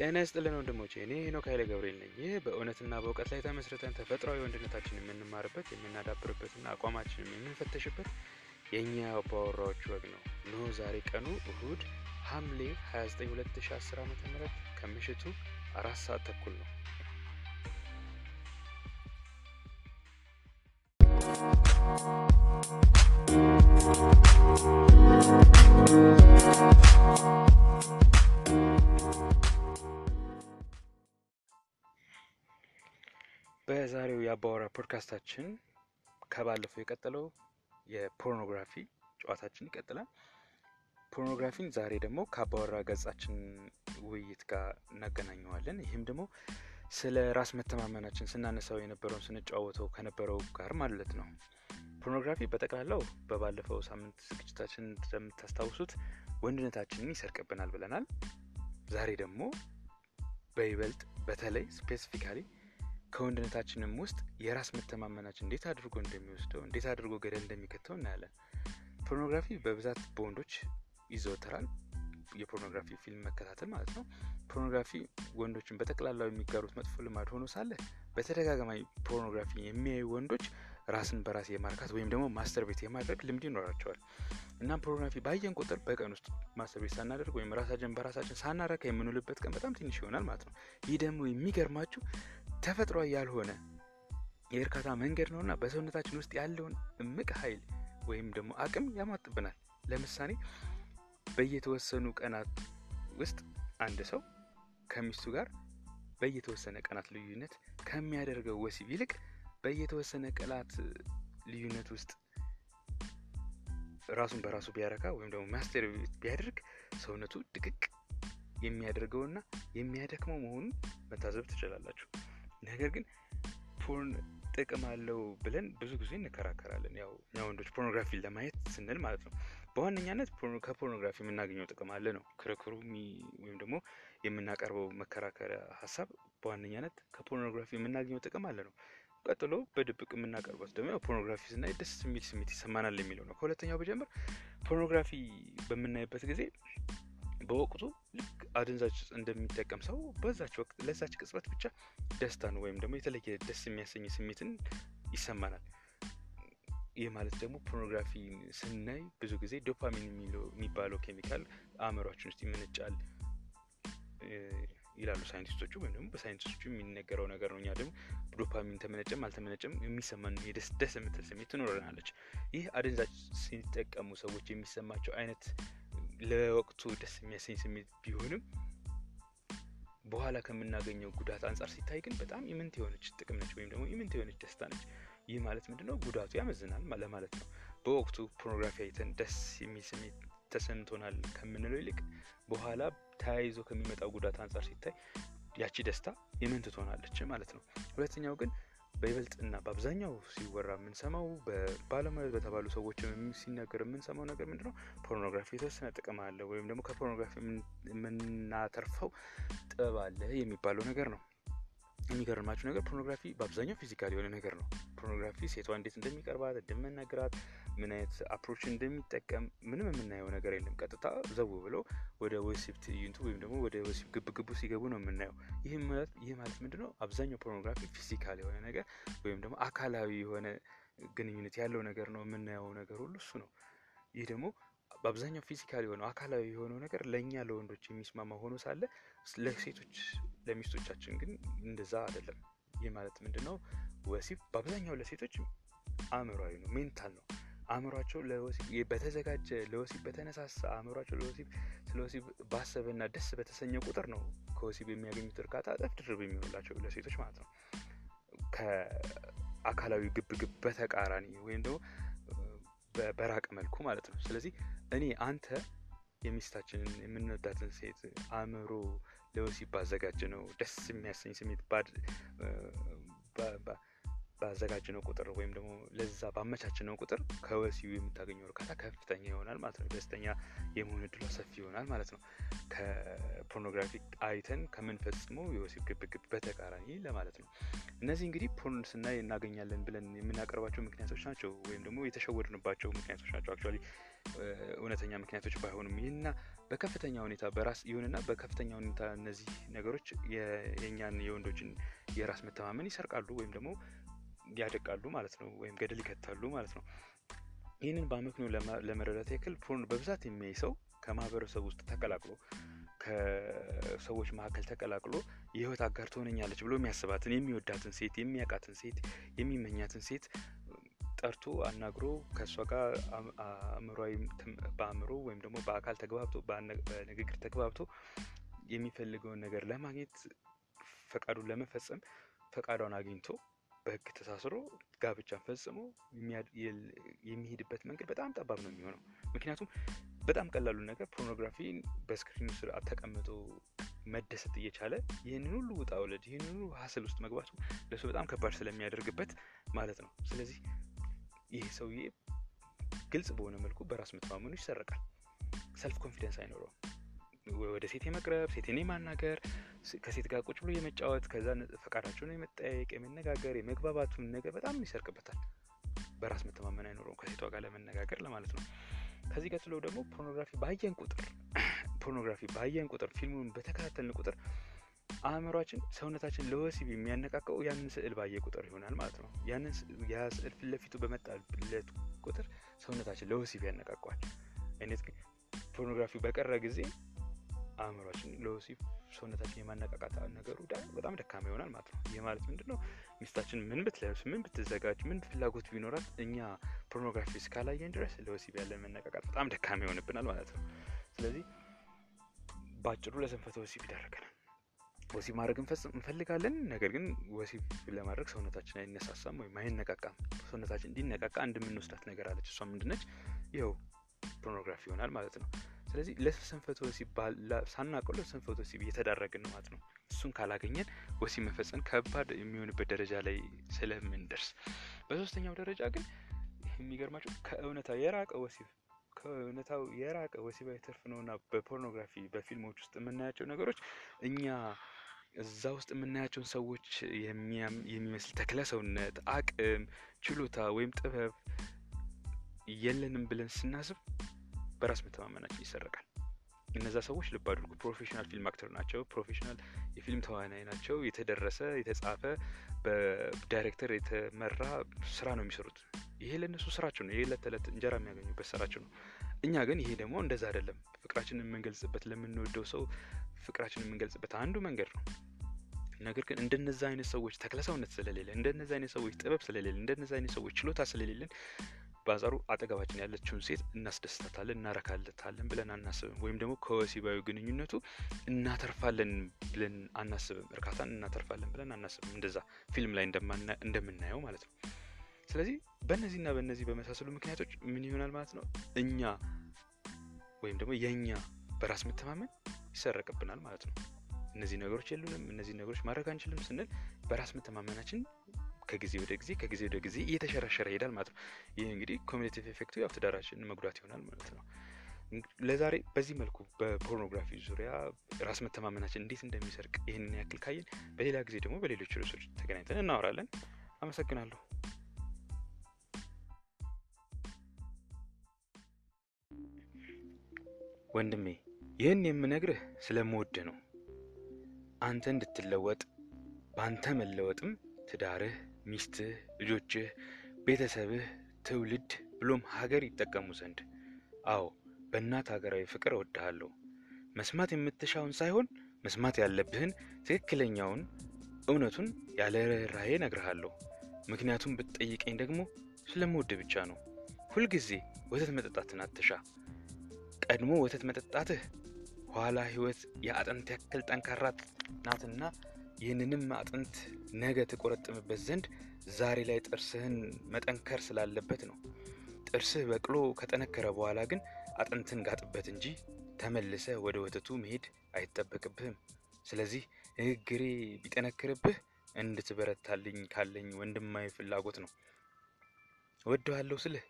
ጤና ይስጥልን ወንድሞቼ፣ እኔ ሄኖክ ኃይለ ገብርኤል ነኝ። ይህ በእውነትና በእውቀት ላይ ተመስርተን ተፈጥሯዊ ወንድነታችን የምንማርበት የምናዳብርበትና አቋማችንን የምንፈተሽበት የእኛ አባወራዎች ወግ ነው። እነሆ ዛሬ ቀኑ እሁድ ሐምሌ 29 2010 ዓ ም ከምሽቱ አራት ሰዓት ተኩል ነው። በዛሬው የአባወራ ፖድካስታችን ከባለፈው የቀጠለው የፖርኖግራፊ ጨዋታችን ይቀጥላል። ፖርኖግራፊን ዛሬ ደግሞ ከአባወራ ገጻችን ውይይት ጋር እናገናኘዋለን። ይህም ደግሞ ስለ ራስ መተማመናችን ስናነሳው የነበረውን ስንጫወተው ከነበረው ጋር ማለት ነው። ፖርኖግራፊ በጠቅላላው በባለፈው ሳምንት ዝግጅታችን እንደምታስታውሱት ወንድነታችንን ይሰርቅብናል ብለናል። ዛሬ ደግሞ በይበልጥ በተለይ specifically ከወንድነታችንም ውስጥ የራስ መተማመናችን እንዴት አድርጎ እንደሚወስደው እንዴት አድርጎ ገደል እንደሚከተው እናያለን። ፖርኖግራፊ በብዛት በወንዶች ይዘወተራል። የፖርኖግራፊ ፊልም መከታተል ማለት ነው። ፖርኖግራፊ ወንዶችን በጠቅላላው የሚጋሩት መጥፎ ልማድ ሆኖ ሳለ በተደጋጋሚ ፖርኖግራፊ የሚያዩ ወንዶች ራስን በራስ የማርካት ወይም ደግሞ masturbate የማድረግ ልምድ ይኖራቸዋል። እናም ፖርኖግራፊ ባየን ቁጥር በቀን ውስጥ ማስተር ቤት ሳናደርግ ወይም ራሳችን በራሳችን ሳናረካ የምንውልበት ቀን በጣም ትንሽ ይሆናል ማለት ነው። ይህ ደግሞ የሚገርማችሁ ተፈጥሯዊ ያልሆነ የእርካታ መንገድ ነውና በሰውነታችን ውስጥ ያለውን እምቅ ኃይል ወይም ደግሞ አቅም ያሟጥብናል። ለምሳሌ በየተወሰኑ ቀናት ውስጥ አንድ ሰው ከሚስቱ ጋር በየተወሰነ ቀናት ልዩነት ከሚያደርገው ወሲብ ይልቅ በየተወሰነ ቀናት ልዩነት ውስጥ ራሱን በራሱ ቢያረካ ወይም ደግሞ masturbate ቢያደርግ ሰውነቱ ድቅቅ የሚያደርገውና የሚያደክመው መሆኑን መታዘብ ትችላላችሁ። ነገር ግን porn ጥቅም አለው ብለን ብዙ ጊዜ እንከራከራለን። ያው እኛ ወንዶች ፖርኖግራፊ ለማየት ስንል ማለት ነው። በዋነኛነት ከፖርኖግራፊ የምናገኘው ጥቅም አለ ነው ክርክሩ ወይም ደግሞ የምናቀርበው መከራከሪያ ሀሳብ በዋነኛነት ከፖርኖግራፊ የምናገኘው ጥቅም አለ ነው። ቀጥሎ በድብቅ የምናቀርበው ደግሞ ፖርኖግራፊ ስናይ ደስ የሚል ስሜት ይሰማናል የሚለው ነው። ከሁለተኛው ብጀምር ፖርኖግራፊ በምናይበት ጊዜ በወቅቱ ልክ አደንዛዥ እንደሚጠቀም ሰው በዛች ወቅት ለዛች ቅጽበት ብቻ ደስታን ወይም ደግሞ የተለየ ደስ የሚያሰኝ ስሜትን ይሰማናል። ይህ ማለት ደግሞ ፖርኖግራፊ ስናይ ብዙ ጊዜ ዶፓሚን የሚባለው ኬሚካል አእምሯችን ውስጥ ይመነጫል ይላሉ ሳይንቲስቶቹ፣ ወይም ደግሞ በሳይንቲስቶቹ የሚነገረው ነገር ነው። እኛ ደግሞ ዶፓሚን ተመነጨም አልተመነጨም የሚሰማን የደስ ደስ የምትል ስሜት ትኖረናለች። ይህ አደንዛዥ ሲጠቀሙ ሰዎች የሚሰማቸው አይነት ለወቅቱ ደስ የሚያሰኝ ስሜት ቢሆንም በኋላ ከምናገኘው ጉዳት አንጻር ሲታይ ግን በጣም ኢምንት የሆነች ጥቅም ነች፣ ወይም ደግሞ ኢምንት የሆነች ደስታ ነች። ይህ ማለት ምንድነው? ጉዳቱ ያመዝናል ለማለት ነው። በወቅቱ ፖርኖግራፊ አይተን ደስ የሚል ስሜት ተሰምቶናል ከምንለው ይልቅ በኋላ ተያይዞ ከሚመጣው ጉዳት አንጻር ሲታይ ያቺ ደስታ ኢምንት ትሆናለች ማለት ነው። ሁለተኛው ግን በይበልጥ እና በአብዛኛው ሲወራ የምንሰማው በባለሙያ በተባሉ ሰዎች ሲነገር የምንሰማው ነገር ምንድነው? ፖርኖግራፊ የተወሰነ ጥቅም አለ ወይም ደግሞ ከፖርኖግራፊ የምናተርፈው ጥበብ አለ የሚባለው ነገር ነው። የሚገርማችሁ ነገር ፖርኖግራፊ በአብዛኛው physical የሆነ ነገር ነው። ፖርኖግራፊ ሴቷ እንዴት እንደሚቀርባት እንደምነግራት፣ ምን አይነት approach እንደሚጠቀም ምንም የምናየው ነገር የለም። ቀጥታ ዘው ብለው ወደ ወሲብ ትዕይንቱ ወይም ደግሞ ወደ ወሲብ ግብግቡ ሲገቡ ነው የምናየው። ይህ ማለት ምንድነው? አብዛኛው ፖርኖግራፊ physical የሆነ ነገር ወይም ደግሞ አካላዊ የሆነ ግንኙነት ያለው ነገር ነው የምናየው ነገር ሁሉ እሱ ነው። ይህ ደግሞ በአብዛኛው physical የሆነው አካላዊ የሆነው ነገር ለእኛ ለወንዶች የሚስማማ ሆኖ ሳለ ለሴቶች ለሚስቶቻችን ግን እንደዛ አይደለም። ይህ ማለት ምንድነው? ወሲብ በአብዛኛው ለሴቶች አእምሯዊ ነው፣ ሜንታል ነው። አእምሯቸው በተዘጋጀ ለወሲብ በተነሳሳ አእምሯቸው ለወሲብ ስለ ወሲብ ባሰበና ደስ በተሰኘ ቁጥር ነው ከወሲብ የሚያገኙት እርካታ እጥፍ ድርብ የሚሆንላቸው ለሴቶች ማለት ነው። ከአካላዊ ግብግብ በተቃራኒ ወይም ደግሞ በራቀ መልኩ ማለት ነው። ስለዚህ እኔ አንተ የሚስታችንን የምንወዳትን ሴት አእምሮ ለወሲብ ባዘጋጀነው ደስ የሚያሰኝ ስሜት ባዘጋጀነው ቁጥር ወይም ደግሞ ለዛ ባመቻቸነው ቁጥር ከወሲቡ የምታገኘው እርካታ ከፍተኛ ይሆናል ማለት ነው። ደስተኛ የመሆን እድሏ ሰፊ ይሆናል ማለት ነው። ፖርኖግራፊ አይተን ከምንፈጽመው የወሲብ ግብግብ በተቃራኒ ለማለት ነው። እነዚህ እንግዲህ porn ስናይ እናገኛለን ብለን የምናቀርባቸው ምክንያቶች ናቸው፣ ወይም ደግሞ የተሸወድንባቸው ምክንያቶች ናቸው። actually እውነተኛ ምክንያቶች ባይሆኑም ይህና በከፍተኛ ሁኔታ በራስ ይሁንና በከፍተኛ ሁኔታ እነዚህ ነገሮች የእኛን የወንዶችን የራስ መተማመን ይሰርቃሉ ወይም ደግሞ ያደቃሉ ማለት ነው፣ ወይም ገደል ይከታሉ ማለት ነው። ይህንን በአመክንዮ ለመረዳት ያክል ፖርን በብዛት የሚያይ ሰው ከማህበረሰብ ውስጥ ተቀላቅሎ ከሰዎች መካከል ተቀላቅሎ የህይወት አጋር ትሆነኛለች ብሎ የሚያስባትን የሚወዳትን ሴት የሚያውቃትን ሴት የሚመኛትን ሴት ጠርቶ አናግሮ ከእሷ ጋር አእምሯዊ በአእምሮ ወይም ደግሞ በአካል ተግባብቶ በንግግር ተግባብቶ የሚፈልገውን ነገር ለማግኘት ፈቃዱን ለመፈጸም ፈቃዷን አግኝቶ በህግ ተሳስሮ ጋብቻን ፈጽሞ የሚሄድበት መንገድ በጣም ጠባብ ነው የሚሆነው። ምክንያቱም በጣም ቀላሉ ነገር ፖርኖግራፊ በስክሪኑ ስር ተቀምጦ መደሰት እየቻለ ይህንን ሁሉ ውጣ ውረድ ይህንን ሁሉ ሀስል ውስጥ መግባቱ ለሱ በጣም ከባድ ስለሚያደርግበት ማለት ነው። ስለዚህ ይህ ሰውዬ ግልጽ በሆነ መልኩ በራስ መተማመኑ ይሰረቃል። self confidence አይኖረውም። ወደ ሴት የመቅረብ ሴትን የማናገር ከሴት ጋር ቁጭ ብሎ የመጫወት ከዛ ፈቃዳቸውን የመጠያየቅ የመነጋገር የመግባባቱን ነገር በጣም ይሰርቅበታል። በራስ መተማመን አይኖረውም ከሴቷ ጋር ለመነጋገር ለማለት ነው። ከዚህ ቀጥሎ ደግሞ ፖርኖግራፊ ባየን ቁጥር ፖርኖግራፊ ባየን ቁጥር ፊልሙን በተከታተልን ቁጥር አእምሯችን ሰውነታችን ለወሲብ የሚያነቃቀው ያንን ስዕል ባየ ቁጥር ይሆናል ማለት ነው። ያንን ያ ስዕል ፊት ለፊቱ ቁጥር ሰውነታችን ለወሲብ ያነቃቀዋል። አይነት ግን ፖርኖግራፊ በቀረ ጊዜ አእምሯችን ለወሲብ ሰውነታችን የማነቃቃት ነገሩ በጣም ደካማ ይሆናል ማለት ነው። ይህ ማለት ምንድን ነው? ሚስታችን ምን ብትለብስ፣ ምን ብትዘጋጅ፣ ምን ፍላጎት ቢኖራት እኛ ፖርኖግራፊ እስካላየን ድረስ ለወሲብ ያለን መነቃቃት በጣም ደካማ ይሆንብናል ማለት ነው። ስለዚህ በአጭሩ ለስንፈተ ወሲብ ይዳረገናል። ወሲብ ማድረግ እንፈልጋለን፣ ነገር ግን ወሲብ ለማድረግ ሰውነታችን አይነሳሳም ወይም አይነቃቃም። ሰውነታችን እንዲነቃቃ እንደምንወስዳት ነገር አለች። እሷ ምንድነች? ይኸው ፖርኖግራፊ ይሆናል ማለት ነው። ስለዚህ ለስንፈተ ወሲብ ሳናውቀው ለስንፈተ ወሲብ እየተዳረግን ማለት ነው። እሱን ካላገኘን ወሲብ መፈጸም ከባድ የሚሆንበት ደረጃ ላይ ስለምንደርስ፣ በሶስተኛው ደረጃ ግን የሚገርማችሁ ከእውነታ የራቀ ወሲብ ከእውነታው የራቀ ወሲባዊ ትርፍ ነውና በፖርኖግራፊ በፊልሞች ውስጥ የምናያቸው ነገሮች እኛ እዛ ውስጥ የምናያቸውን ሰዎች የሚመስል ተክለ ሰውነት፣ አቅም፣ ችሎታ ወይም ጥበብ የለንም ብለን ስናስብ በራስ መተማመናችን ይሰረቃል። እነዛ ሰዎች ልብ አድርጉ፣ professional film actor ናቸው። professional የፊልም ተዋናይ ናቸው። የተደረሰ የተጻፈ በዳይሬክተር የተመራ ስራ ነው የሚሰሩት። ይሄ ለእነሱ ስራቸው ነው። ይሄ ዕለት ተዕለት እንጀራ የሚያገኙበት ስራቸው ነው። እኛ ግን ይሄ ደግሞ እንደዛ አይደለም። ፍቅራችንን የምንገልጽበት ለምንወደው ሰው ፍቅራችንን የምንገልጽበት አንዱ መንገድ ነው። ነገር ግን እንደነዛ አይነት ሰዎች ተክለሰውነት ስለሌለ፣ እንደነዛ አይነት ሰዎች ጥበብ ስለሌለ፣ እንደነዛ አይነት ሰዎች ችሎታ ስለሌለን በአንጻሩ አጠገባችን ያለችውን ሴት እናስደስታታለን፣ እናረካለታለን ብለን አናስብም። ወይም ደግሞ ከወሲባዊ ግንኙነቱ እናተርፋለን ብለን አናስብም። እርካታን እናተርፋለን ብለን አናስብም። እንደዛ ፊልም ላይ እንደምናየው ማለት ነው። ስለዚህ በእነዚህና በእነዚህ በመሳሰሉ ምክንያቶች ምን ይሆናል ማለት ነው እኛ ወይም ደግሞ የእኛ በራስ መተማመን ይሰረቅብናል ማለት ነው። እነዚህ ነገሮች የሉንም፣ እነዚህ ነገሮች ማድረግ አንችልም ስንል በራስ መተማመናችን ከጊዜ ወደ ጊዜ ከጊዜ ወደ ጊዜ እየተሸረሸረ ይሄዳል ማለት ነው። ይህ እንግዲህ cumulative effect ኡ ያው ትዳራችንን መጉዳት ይሆናል ማለት ነው። ለዛሬ በዚህ መልኩ በፖርኖግራፊ ዙሪያ ራስ መተማመናችን እንዴት እንደሚሰርቅ ይህንን ያክል ካየን፣ በሌላ ጊዜ ደግሞ በሌሎች ርዕሶች ተገናኝተን እናወራለን። አመሰግናለሁ። ወንድሜ ይህን የምነግርህ ስለምወድህ ነው። አንተ እንድትለወጥ በአንተ መለወጥም ትዳርህ፣ ሚስትህ፣ ልጆችህ፣ ቤተሰብህ፣ ትውልድ ብሎም ሀገር ይጠቀሙ ዘንድ። አዎ በእናት ሀገራዊ ፍቅር እወድሃለሁ። መስማት የምትሻውን ሳይሆን መስማት ያለብህን ትክክለኛውን እውነቱን ያለ ርኅራኄ እነግርሃለሁ። ምክንያቱም ብትጠይቀኝ ደግሞ ስለምወድህ ብቻ ነው። ሁልጊዜ ወተት መጠጣትን አትሻ። ቀድሞ ወተት መጠጣትህ ኋላ ሕይወት የአጥንት ያክል ጠንካራ ናትና ይህንንም አጥንት ነገ ትቆረጥምበት ዘንድ ዛሬ ላይ ጥርስህን መጠንከር ስላለበት ነው። ጥርስህ በቅሎ ከጠነከረ በኋላ ግን አጥንትን ጋጥበት እንጂ ተመልሰ ወደ ወተቱ መሄድ አይጠበቅብህም። ስለዚህ ንግግሬ ቢጠነክርብህ እንድትበረታልኝ ካለኝ ወንድማዊ ፍላጎት ነው። እወድሃለሁ ስልህ